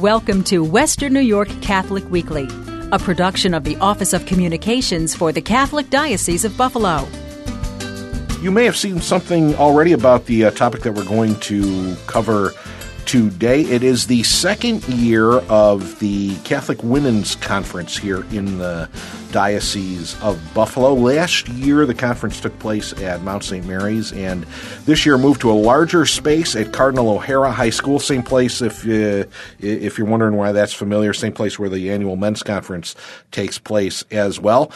Welcome to Western New York Catholic Weekly, a production of the Office of Communications for the Catholic Diocese of Buffalo. You may have seen something already about the uh, topic that we're going to cover today. It is the second year of the Catholic Women's Conference here in the Diocese of Buffalo. Last year, the conference took place at Mount St. Mary's, and this year moved to a larger space at Cardinal O'Hara High School. Same place, if uh, if you're wondering why that's familiar, same place where the annual men's conference takes place as well.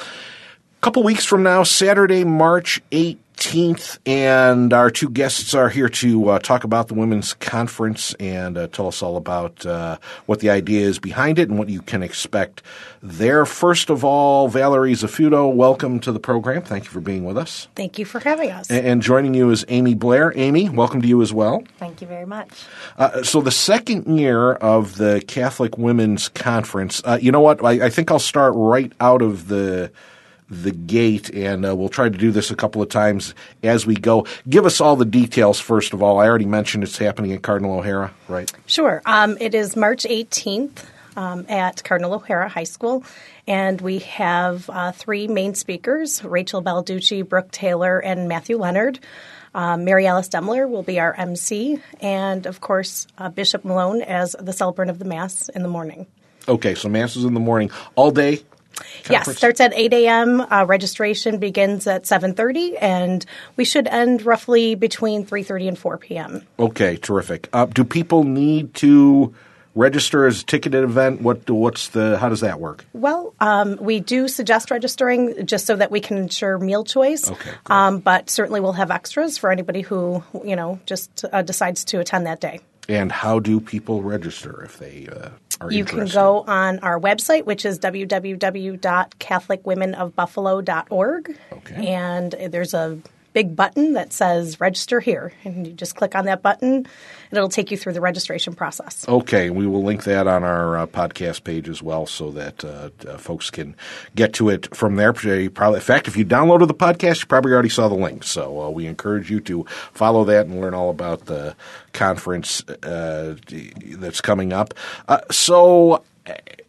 A couple weeks from now, Saturday, March 8th 18th, and our two guests are here to uh, talk about the women's conference and uh, tell us all about uh, what the idea is behind it and what you can expect there. First of all, Valerie Zafuto, welcome to the program. Thank you for being with us. Thank you for having us. And, and joining you is Amy Blair. Amy, welcome to you as well. Thank you very much. Uh, so, the second year of the Catholic Women's Conference, uh, you know what? I, I think I'll start right out of the the gate, and uh, we'll try to do this a couple of times as we go. Give us all the details, first of all. I already mentioned it's happening at Cardinal O'Hara, right? Sure. Um, it is March 18th um, at Cardinal O'Hara High School, and we have uh, three main speakers Rachel Balducci, Brooke Taylor, and Matthew Leonard. Um, Mary Alice Demler will be our MC, and of course, uh, Bishop Malone as the celebrant of the Mass in the morning. Okay, so Mass is in the morning all day Yes, starts at 8 a.m. Uh, registration begins at 7:30, and we should end roughly between 3:30 and 4 p.m. Okay, terrific. Uh, do people need to register as a ticketed event? What what's the how does that work? Well, um, we do suggest registering just so that we can ensure meal choice. Okay, um, but certainly we'll have extras for anybody who you know just uh, decides to attend that day. And how do people register if they uh, are you interested? can go on our website, which is www.catholicwomenofbuffalo.org. Okay. And there's a big button that says register here. And you just click on that button and it'll take you through the registration process. Okay. We will link that on our uh, podcast page as well so that uh, uh, folks can get to it from there. Probably, in fact, if you downloaded the podcast, you probably already saw the link. So uh, we encourage you to follow that and learn all about the conference uh, that's coming up. Uh, so,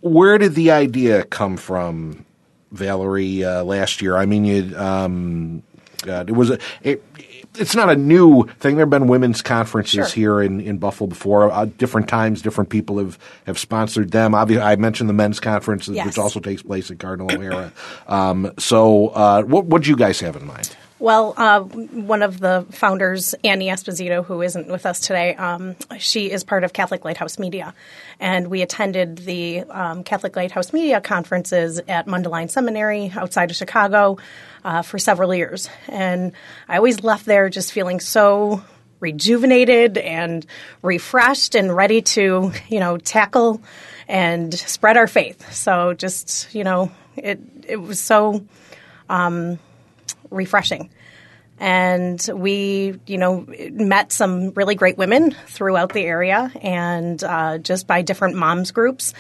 where did the idea come from, Valerie, last year? I mean, you. Um, God, it was a. It, it's not a new thing. There have been women's conferences sure. here in, in Buffalo before. Uh, different times, different people have, have sponsored them. Obviously, I mentioned the men's conference, yes. which also takes place at Cardinal O'Hara. um, so, uh, what what do you guys have in mind? Well, uh, one of the founders, Annie Esposito, who isn't with us today, um, she is part of Catholic Lighthouse Media. And we attended the um, Catholic Lighthouse Media conferences at Mundelein Seminary outside of Chicago uh, for several years. And I always left there just feeling so rejuvenated and refreshed and ready to, you know, tackle and spread our faith. So just, you know, it, it was so. Um, refreshing. And we, you know, met some really great women throughout the area and uh, just by different moms groups.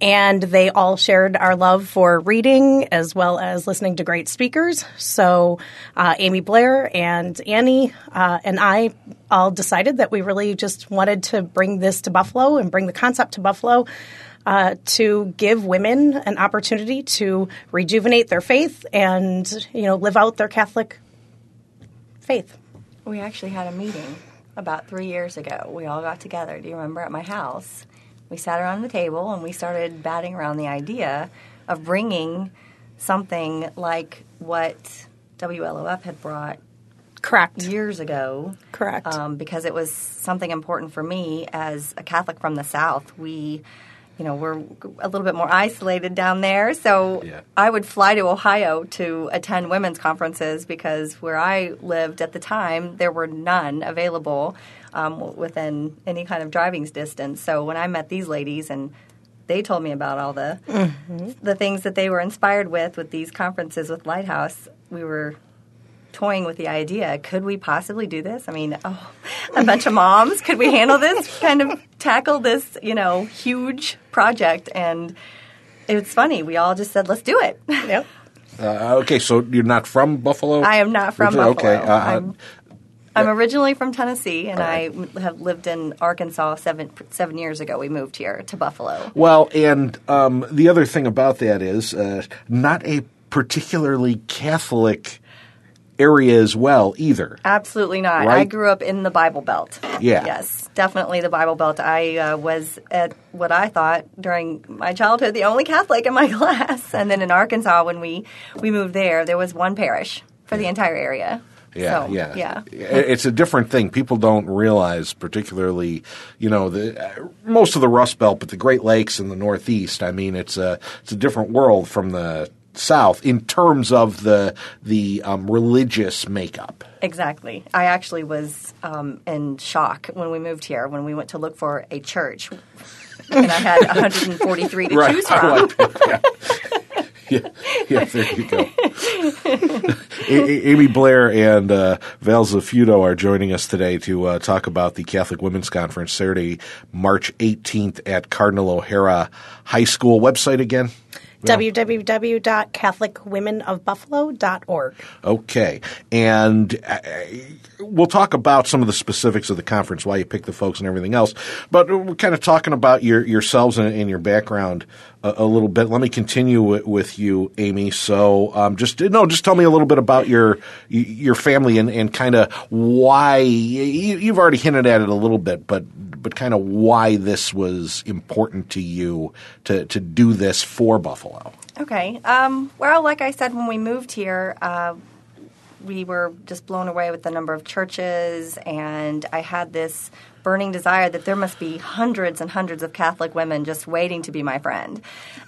And they all shared our love for reading as well as listening to great speakers. So uh, Amy Blair and Annie uh, and I all decided that we really just wanted to bring this to Buffalo and bring the concept to Buffalo. Uh, to give women an opportunity to rejuvenate their faith and you know live out their Catholic faith. We actually had a meeting about three years ago. We all got together. Do you remember at my house? We sat around the table and we started batting around the idea of bringing something like what WLOF had brought Correct. Years ago. Correct. Um, because it was something important for me as a Catholic from the South. We you know, we're a little bit more isolated down there. So yeah. I would fly to Ohio to attend women's conferences because where I lived at the time, there were none available um, within any kind of driving distance. So when I met these ladies and they told me about all the mm-hmm. the things that they were inspired with with these conferences with Lighthouse, we were toying with the idea could we possibly do this? I mean oh, a bunch of moms could we handle this kind of tackle this you know huge project? And it's funny we all just said let's do it. Yep. Uh, okay so you're not from buffalo? I am not from okay buffalo. uh, I'm originally from Tennessee, and All I have lived in Arkansas seven seven years ago. We moved here to Buffalo. Well, and um, the other thing about that is uh, not a particularly Catholic area as well either. Absolutely not. I grew up in the Bible Belt. Yeah. Yes, definitely the Bible Belt. I uh, was at what I thought during my childhood the only Catholic in my class, and then in Arkansas when we we moved there, there was one parish for the entire area. Yeah, So, yeah, yeah. It's a different thing. People don't realize, particularly, you know, the most of the Rust Belt, but the Great Lakes and the Northeast. I mean, it's a it's a different world from the South in terms of the the um, religious makeup. Exactly. I actually was um, in shock when we moved here when we went to look for a church, and I had 143 to choose I from. yeah. yeah, there you go. Amy Blair and uh, Val Zafuto are joining us today to uh, talk about the Catholic Women's Conference Saturday, March 18th at Cardinal O'Hara High School. Website again? www.catholicwomenofbuffalo.org. Okay. And uh, we'll talk about some of the specifics of the conference, why you pick the folks and everything else. But we're kind of talking about your yourselves and, and your background a, a little bit. Let me continue with, with you, Amy. So um, just no, just tell me a little bit about your your family and, and kind of why you, you've already hinted at it a little bit, but but kind of why this was important to you to to do this for Buffalo. Okay. Um, well, like I said, when we moved here, uh, we were just blown away with the number of churches, and I had this burning desire that there must be hundreds and hundreds of Catholic women just waiting to be my friend.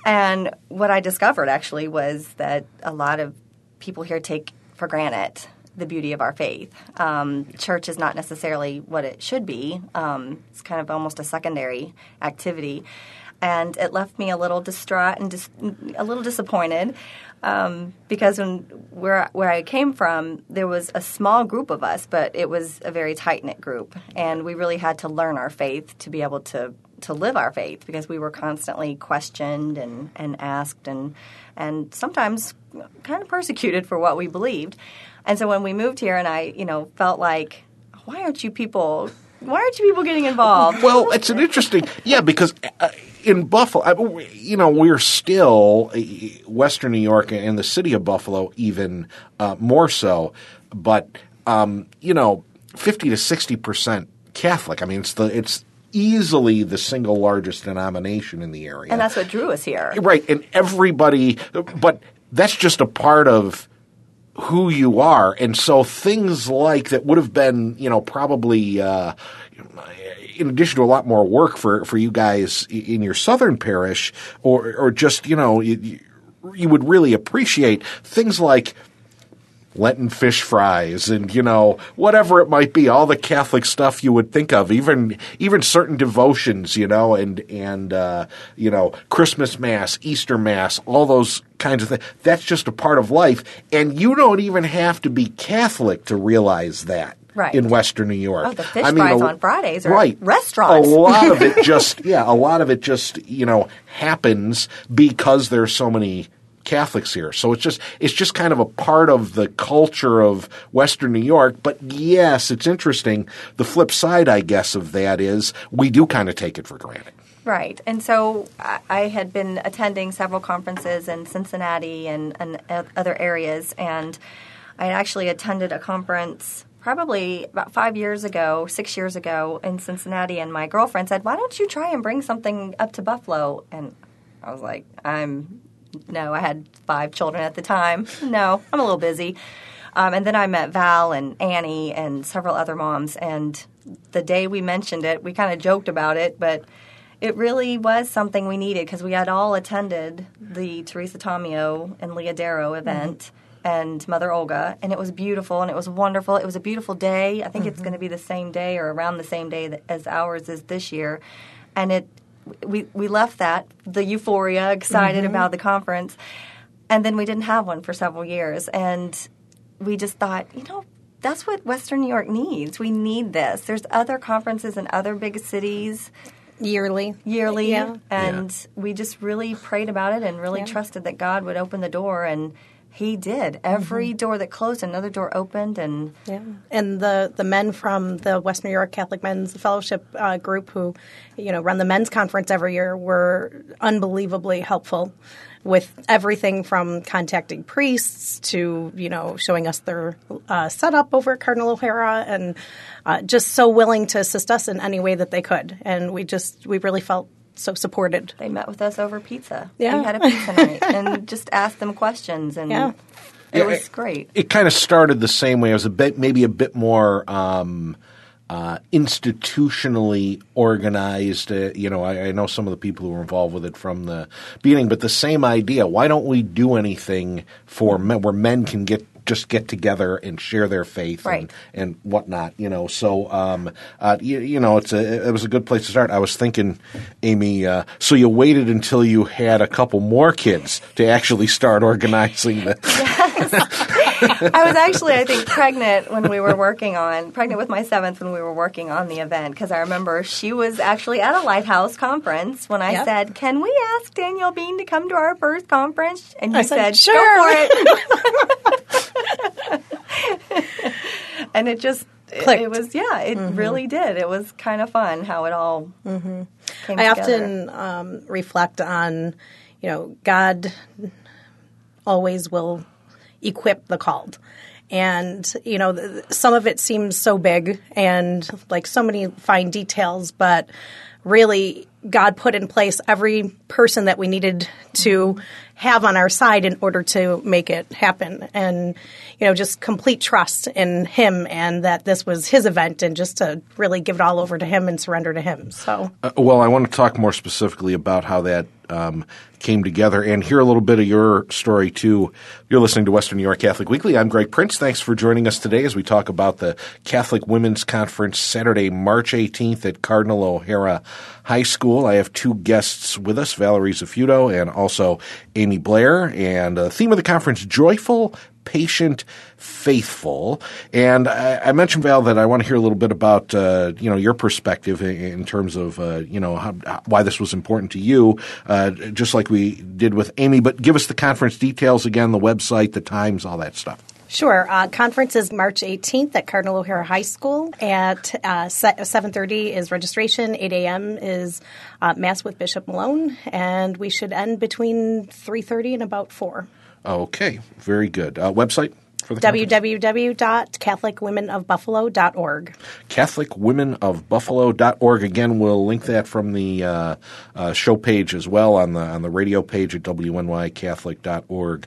And what I discovered actually was that a lot of people here take for granted the beauty of our faith. Um, church is not necessarily what it should be. Um, it's kind of almost a secondary activity, and it left me a little distraught and dis- a little disappointed um, because when where where I came from, there was a small group of us, but it was a very tight knit group, and we really had to learn our faith to be able to to live our faith because we were constantly questioned and, and asked and and sometimes kind of persecuted for what we believed. And so when we moved here, and I you know felt like, why aren't you people? Why aren't you people getting involved? Well, it's an interesting, yeah, because uh, in Buffalo, I, you know, we're still uh, Western New York and the city of Buffalo, even uh, more so. But um, you know, fifty to sixty percent Catholic. I mean, it's the it's easily the single largest denomination in the area, and that's what drew us here. right. And everybody, but that's just a part of who you are. And so things like that would have been, you know, probably uh, in addition to a lot more work for, for you guys in your southern parish, or or just you know you, you would really appreciate things like. Lenten fish fries and you know whatever it might be, all the Catholic stuff you would think of, even even certain devotions, you know, and and uh, you know Christmas Mass, Easter Mass, all those kinds of things. That's just a part of life, and you don't even have to be Catholic to realize that. Right. In Western New York, Oh, the fish I mean, fries a- on Fridays are right. restaurants. A lot of it just yeah, a lot of it just you know happens because there's so many Catholics here. So it's just it's just kind of a part of the culture of Western New York. But yes, it's interesting. The flip side, I guess, of that is we do kind of take it for granted. Right. And so I, had been attending several conferences in Cincinnati and, and other areas, and I actually attended a conference probably about five years ago, six years ago in Cincinnati, and my girlfriend said, Why don't you try and bring something up to Buffalo? And I was like, I'm no, I had five children at the time. No, I'm a little busy. Um, and then I met Val and Annie and several other moms. And the day we mentioned it, we kind of joked about it, but it really was something we needed because we had all attended the Teresa Tomeo and Leah Darrow event. And Mother Olga, and it was beautiful and it was wonderful. It was a beautiful day. I think it's going to be the same day or around the same day that, as ours is this year, and it we we left that the euphoria, excited mm-hmm. about the conference, and then we didn't have one for several years, and we just thought, you know, that's what Western New York needs. We need this. There's other conferences in other big cities Yearly. yearly, Yeah. and we just really prayed about it and really Yeah. trusted that God would open the door and He did. Every Mm-hmm. door that closed, another door opened, and Yeah, and the the men from the West New York Catholic Men's Fellowship uh, group who, you know, run the men's conference every year were unbelievably helpful with everything from contacting priests to you know showing us their uh, setup over at Cardinal O'Hara and uh, just so willing to assist us in any way that they could, and we just we really felt so supported. they met with us over pizza. Yeah. We had a pizza night and just asked them questions, and Yeah. it Yeah, was it- great. It kind of started the same way. It was a bit, maybe a bit more um, uh, institutionally organized. Uh, you know, I, I know some of the people who were involved with it from the beginning, but the same idea. Why don't we do anything for men where men can get just get together and share their faith Right. and, and whatnot? You know, so um, uh, you, you know, it's a it was a good place to start. I was thinking, Amy, uh, so you waited until you had a couple more kids to actually start organizing the. I was actually, I think, pregnant when we were working on, pregnant with my seventh when we were working on the event because I remember she was actually at a Lighthouse conference when I Yep. said, Can we ask Danielle Bean to come to our first conference? And you I said, said, "Sure." Go for it. and it just, it, it was, yeah, it really did. It was kind of fun how it all came I together. often um, reflect on, you know, God always will equip the called. And, you know, th- some of it seems so big and like so many fine details, but really, God put in place every person that we needed to have on our side in order to make it happen. And, you know, just complete trust in Him and that this was His event and just to really give it all over to Him and surrender to Him. So. Uh, well, I want to talk more specifically about how that um, came together and hear a little bit of your story too. You're listening to Western New York Catholic Weekly. I'm Greg Prince. Thanks for joining us today as we talk about the Catholic Women's Conference Saturday, March 18th at Cardinal O'Hara High School. I have two guests with us, Valerie Zafuto and also Amy Blair. And the theme of the conference, Joyful patient, faithful. And I, I mentioned Val that I want to hear a little bit about uh, you know your perspective in, in terms of uh, you know how, why this was important to you, uh, just like we did with Amy. But give us the conference details again, the website, the times, all that stuff. Sure. Uh, conference is March 18th at Cardinal O'Hara High School. At uh, 7.30 is registration. 8 a.m. is uh, Mass with Bishop Malone. And we should end between 3.30 and about 4. Okay, very good. Uh, website for the www.catholicwomenofbuffalo.org. CatholicWomenOfBuffalo.org. Again, we'll link that from the uh, uh, show page as well on the on the radio page at WNYCatholic.org.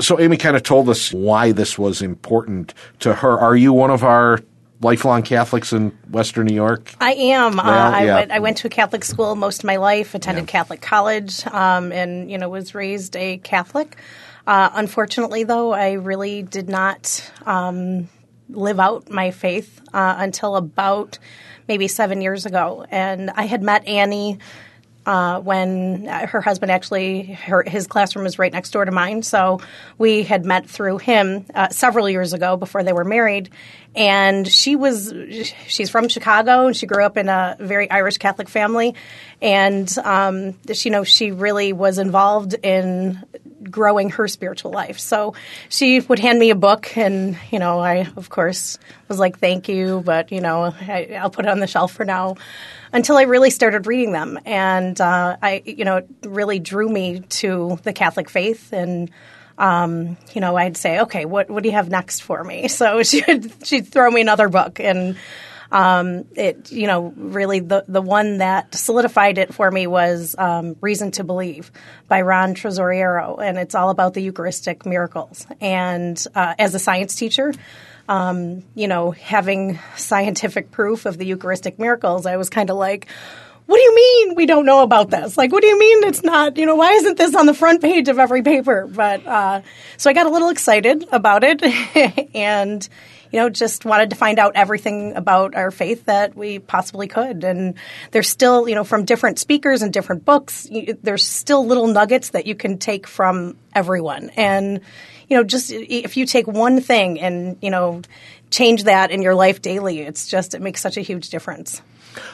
So Amy kind of told us why this was important to her. Are you one of our lifelong Catholics in Western New York? I am. uh, I, yeah. went, I went to a Catholic school most of my life, attended Yeah. Catholic college, um, and you know was raised a Catholic. Uh, unfortunately, though, I really did not um, live out my faith uh, until about maybe seven years ago, and I had met Annie. Uh, when uh, her husband actually, her, his classroom was right next door to mine. So we had met through him uh, several years ago before they were married. And she was, she's from Chicago and she grew up in a very Irish Catholic family. And, um, she, you know, she really was involved in growing her spiritual life. So she would hand me a book, and you know, I of course was like, "Thank you," but you know, I, I'll put it on the shelf for now. Until I really started reading them, and uh, I, you know, it really drew me to the Catholic faith, and um, you know, I'd say, "Okay, what what do you have next for me?" So she'd she'd throw me another book, and um, it you know really the the one that solidified it for me was um, Reason to Believe by Ron Tesoriero, and it's all about the Eucharistic miracles. And uh, as a science teacher, um, you know, having scientific proof of the Eucharistic miracles, I was kind of like. What do you mean we don't know about this? Like, what do you mean it's not, you know, why isn't this on the front page of every paper? But, uh, so I got a little excited about it and, you know, just wanted to find out everything about our faith that we possibly could. And there's still, you know, from different speakers and different books, you, there's still little nuggets that you can take from everyone. And, you know, just if you take one thing and, you know, change that in your life daily, it's just, it makes such a huge difference.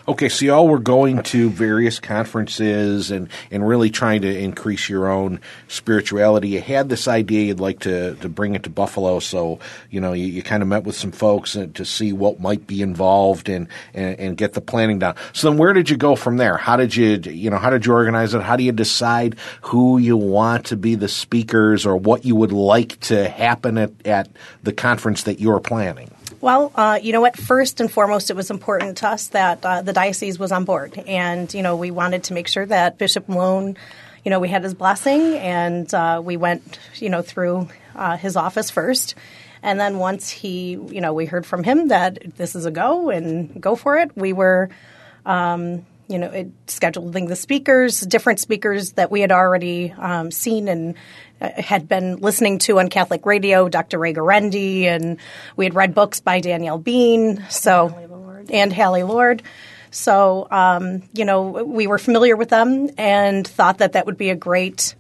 Okay, so y'all were going to various conferences and, and really trying to increase your own spirituality. You had this idea you'd like to, to bring it to Buffalo, so you know you, you kind of met with some folks to see what might be involved and, and, and get the planning down. So then, where did you go from there? How did you you know how did you organize it? How do you decide who you want to be the speakers or what you would like to happen at, at the conference that you're planning? Well, uh, you know what? First and foremost, it was important to us that uh, the diocese was on board, and you know we wanted to make sure that Bishop Malone, you know, we had his blessing, and uh, we went, you know, through uh, his office first, and then once he, you know, we heard from him that this is a go and go for it. We were. Um, you know, it, scheduling the speakers, different speakers that we had already um, seen and uh, had been listening to on Catholic radio, Dr. Ray Guarendi, and we had read books by Danielle Bean, so and Hallie Lord. So, um, you know, we were familiar with them and thought that that would be a great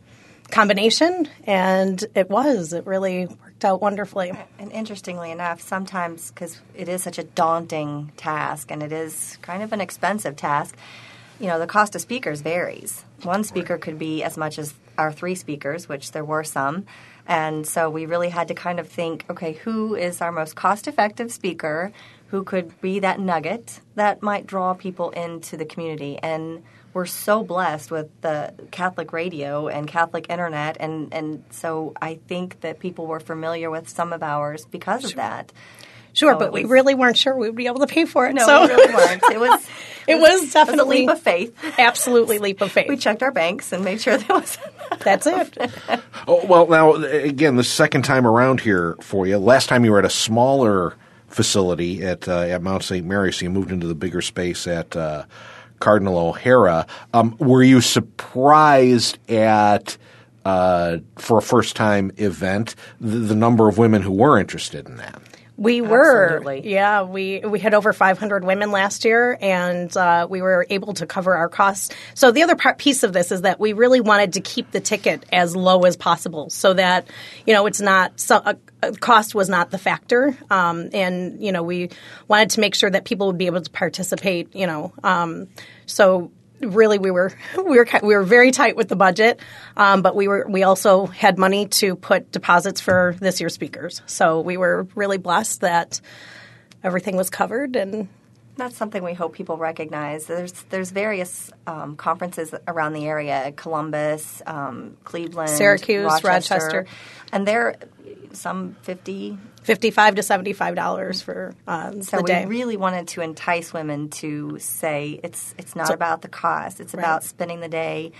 combination, and it was. It really worked out wonderfully. And interestingly enough, sometimes because it is such a daunting task and it is kind of an expensive task, you know, the cost of speakers varies. One speaker could be as much as our three speakers, which there were some. And so we really had to kind of think okay, who is our most cost effective speaker? Who could be that nugget that might draw people into the community? And we're so blessed with the Catholic radio and Catholic internet, and, and so I think that people were familiar with some of ours because of that. Sure, so but was, we really weren't sure we would be able to pay for it. No, so. we really weren't. It was it, was, definitely a leap of faith. Absolutely leap of faith. we checked our banks and made sure there was. That's it. oh, well, now again, the second time around here for you. Last time you were at a smaller facility at uh, at Mount St. Mary, so you moved into the bigger space at. Uh, Cardinal O'Hara. Um, were you surprised at uh, for a first time event the, the, number of women who were interested in that? We were, Absolutely. yeah. We we had over 500 women last year, and uh, we were able to cover our costs. So the other part, piece of this is that we really wanted to keep the ticket as low as possible, so that you know it's not so, uh, uh, cost was not the factor, um, and you know we wanted to make sure that people would be able to participate. You know, um, so really we were we were we were very tight with the budget, um, but we were we also had money to put deposits for this year's speakers. So we were really blessed that everything was covered and. That's something we hope people recognize. There's there's various um, conferences around the area: Columbus, um, Cleveland, Syracuse, Rochester, Rochester, and they're some fifty 55 to 75 dollars for um, so the day. we really wanted to entice women to say it's it's not so, about the cost it's right. about spending the day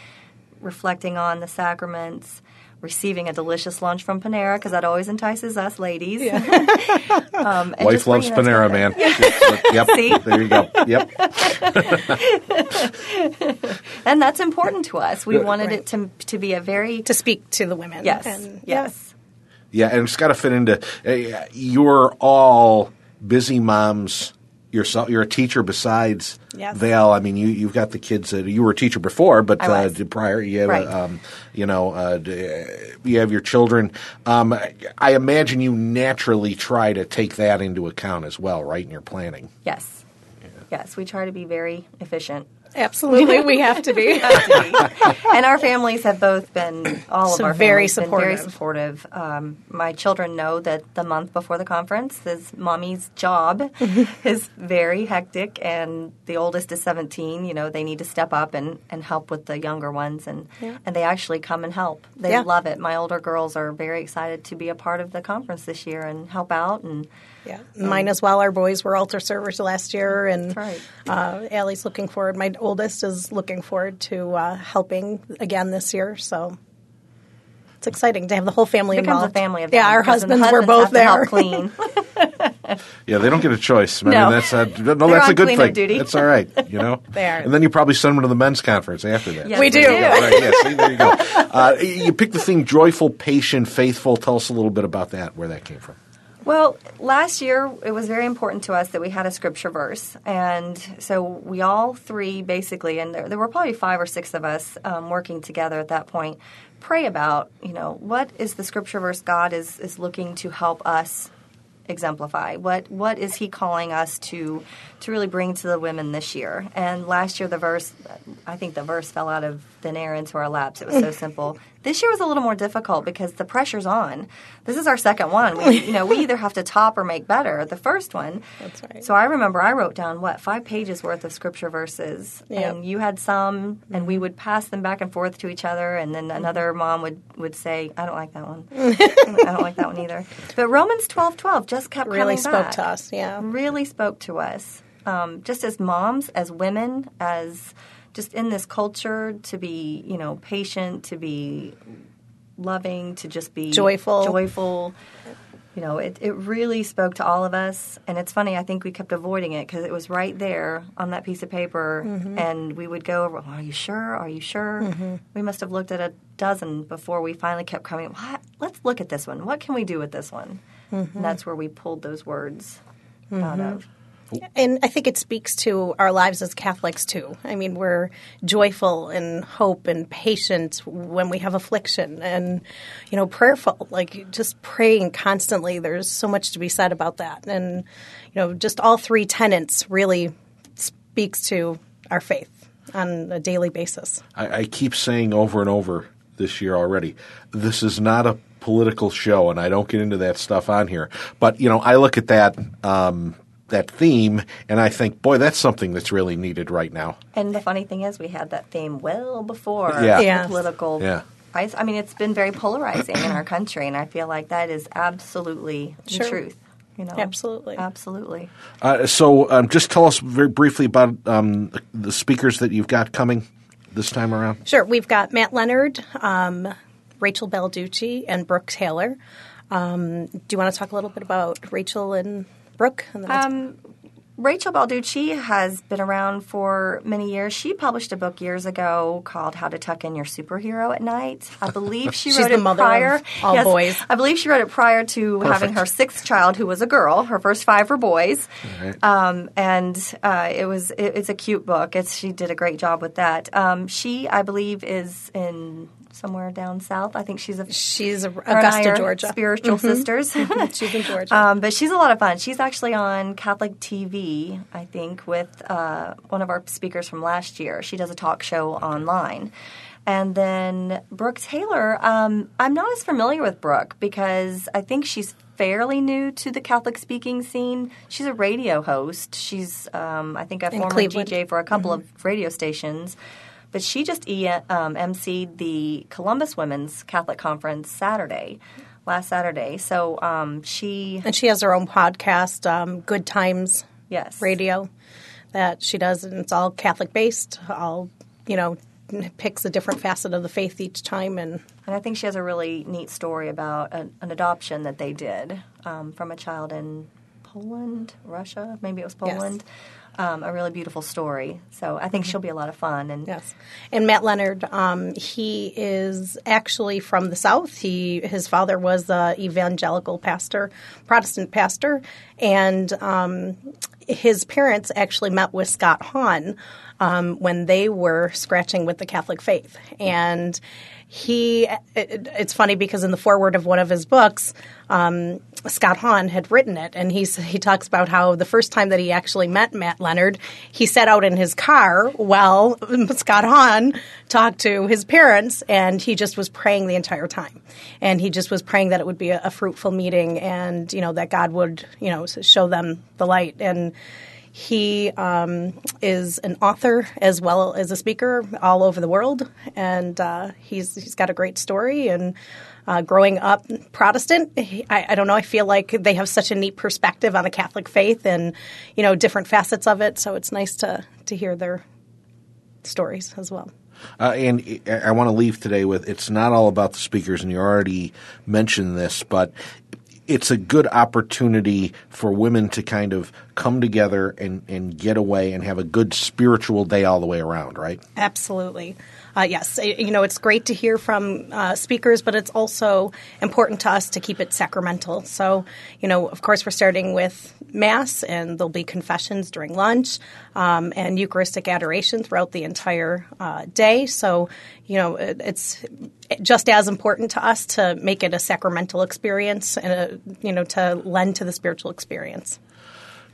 reflecting on the sacraments receiving a delicious lunch from Panera because that always entices us ladies. Yeah. um, Wife loves Panera, man. yep. See? There you go. Yep. and that's important to us. We wanted right. it to to be a very to speak to the women. Yes. And, yes. Yeah, and it's got to fit into. Uh, you're all busy moms yourself. You're a teacher besides yes. Val. I mean, you you've got the kids. That, you were a teacher before, but uh, prior you have, right. um, you know, uh, you have your children. Um, I imagine you naturally try to take that into account as well, right? In your planning. Yes. Yeah. Yes, we try to be very efficient Absolutely, we have to be. and our families have both been all so of our very supportive. Very supportive. Um, my children know that the month before the conference is mommy's job is very hectic, and the oldest is seventeen. You know, they need to step up and, and help with the younger ones, and yeah. and they actually come and help. They yeah. love it. My older girls are very excited to be a part of the conference this year and help out and. Yeah, mine as well. Our boys were altar servers last year, and right. uh, Allie's looking forward. My oldest is looking forward to uh, helping again this year. So it's exciting to have the whole family it becomes involved. a family of yeah, our husbands, husbands were both there. clean. yeah, they don't get a choice. I no. mean, that's a, no, that's a good thing. Duty. That's all right. You know, they are. And then you probably send them to the men's conference after that. Yes, we do. right, yeah, see, there you go. Uh, you picked the theme "joyful, patient, faithful." Tell us a little bit about that. Where that came from. Well, last year it was very important to us that we had a scripture verse, and so we all three basically, and there, there were probably five or six of us um, working together at that point, pray about you know what is the scripture verse God is is looking to help us exemplify? What what is he calling us to to really bring to the women this year? And last year the verse, I think the verse fell out of thin air into our laps. It was so simple. This year was a little more difficult because the pressure's on. This is our second one. We, you know, we either have to top or make better the first one. That's right. So I remember I wrote down what five pages worth of scripture verses, Yep. and you had some, and we would pass them back and forth to each other, and then another mom would would say, "I don't like that one. I don't like that one either." But Romans twelve twelve just kept Really spoke back. to us, yeah. really spoke to us. Um, just as moms, as women, as just in this culture, to be you know patient, to be loving, to just be Joyful. joyful. You know, it, it really spoke to all of us. And it's funny, I think we kept avoiding it because it was right there on that piece of paper. Mm-hmm. And we would go over, "Oh, Are you sure? Are you sure? We must have looked at a dozen before we finally kept coming, what? Let's look at this one. What can we do with this one? Mm-hmm. And that's where we pulled those words out of. And I think it speaks to our lives as Catholics too. I mean, we're joyful and hope and patient when we have affliction and, you know, prayerful, like just praying constantly. There's so much to be said about that. And, you know, just all three tenets really speaks to our faith on a daily basis. I, I keep saying over and over this year already, this is not a political show, and I don't get into that stuff on here. But you know, I look at that um, that theme, and I think, boy, that's something that's really needed right now. And the funny thing is, we had that theme well before Yeah. the Yes. political. Yeah. I, I mean, it's been very polarizing in our country, and I feel like that is absolutely the truth. You know, Absolutely. absolutely. Uh, so, um, just tell us very briefly about um, the speakers that you've got coming this time around. Sure. We've got Matt Leonard, um, Rachel Balducci, and Brooke Taylor. Um, do you want to talk a little bit about Rachel and Brooke? Um, Rachel Balducci has been around for many years. She published a book years ago called "How to Tuck in Your Superhero at Night." I believe she wrote the it mother prior. of all boys. I believe she wrote it prior to having her sixth child, who was a girl. Her first five were boys, um, and uh, it was it, it's a cute book. It's she did a great job with that. Um, she, I believe, is in somewhere down south. I think she's a She's a- her and I Augusta, Georgia. Mm-hmm. spiritual sisters. She's in Georgia. Um, but she's a lot of fun. She's actually on Catholic TV, I think, with uh, one of our speakers from last year. She does a talk show online. And then Brooke Taylor, um, I'm not as familiar with Brooke because I think she's fairly new to the Catholic speaking scene. She's a radio host. She's, um, I think, a former. DJ for a couple of radio stations. But she just e- um, emceed the Columbus Women's Catholic Conference Saturday, last Saturday. So um, she, and she has her own podcast, um, Good Times yes, Radio, that she does, and it's all Catholic based. All you know, picks a different facet of the faith each time, and And I think she has a really neat story about an, an adoption that they did um, from a child in Poland, Russia, maybe it was Yes. Um, a really beautiful story. So I think she'll be a lot of fun. And Yes, and Matt Leonard, um, he is actually from the South. He his father was a evangelical pastor, Protestant pastor, and um, his parents actually met with Scott Hahn um, when they were scratching with the Catholic faith, and he. It, it's funny because in the foreword of one of his books. Um, Scott Hahn had written it, and he's, he talks about how the first time that he actually met Matt Leonard, he set out in his car while Scott Hahn talked to his parents, and he just was praying the entire time. And he just was praying that it would be a, a fruitful meeting, and you know that God would you know show them the light. And he um, is an author as well as a speaker all over the world, and uh, he's he's got a great story and. Uh, growing up Protestant, I, I don't know. I feel like they have such a neat perspective on the Catholic faith and you know different facets of it. So it's nice to to hear their stories as well. Uh, and I I want to leave today with it's not all about the speakers, and you already mentioned this, but it's a good opportunity for women to kind of come together and, and get away and have a good spiritual day all the way around, right? Absolutely. Uh, yes, you know, it's great to hear from uh, speakers, but it's also important to us to keep it sacramental. So, you know, of course, we're starting with Mass, and there'll be confessions during lunch um, and Eucharistic adoration throughout the entire uh, day. So, you know, it, it's just as important to us to make it a sacramental experience and, a, you know, to lend to the spiritual experience.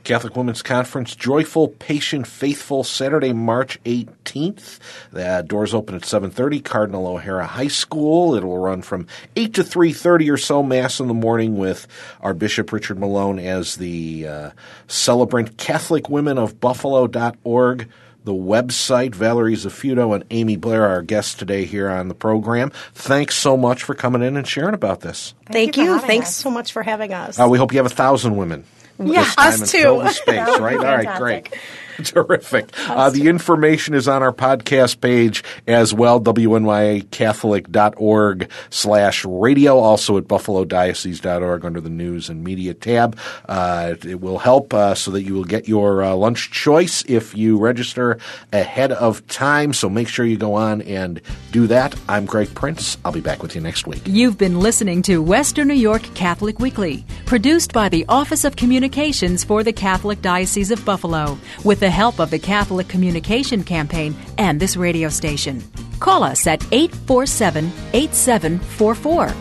Catholic Women's Conference, Joyful, Patient, Faithful, Saturday, March 18th. The doors open at 7.30, Cardinal O'Hara High School. It will run from 8 to 3.30 or so, Mass in the morning with our Bishop Richard Malone as the uh, celebrant, CatholicWomenOfBuffalo.org the website. Valerie Zafuto and Amy Blair are our guests today here on the program. Thanks so much for coming in and sharing about this. Thank, Thank you. you. Thanks us. so much for having us. Uh, we hope you have a thousand women. Yeah, us too. Space, right? All right, great. Terrific. Uh, the information is on our podcast page as well, wnycatholic.org slash radio, also at buffalodiocese.org under the news and media tab. Uh, it will help uh, so that you will get your uh, lunch choice if you register ahead of time. So make sure you go on and do that. I'm Greg Prince. I'll be back with you next week. You've been listening to Western New York Catholic Weekly, produced by the Office of Communications for the Catholic Diocese of Buffalo, with the help of the Catholic Communication Campaign and this radio station. Call us at 847 8744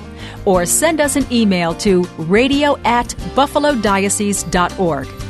or send us an email to radio at buffalodiocese.org.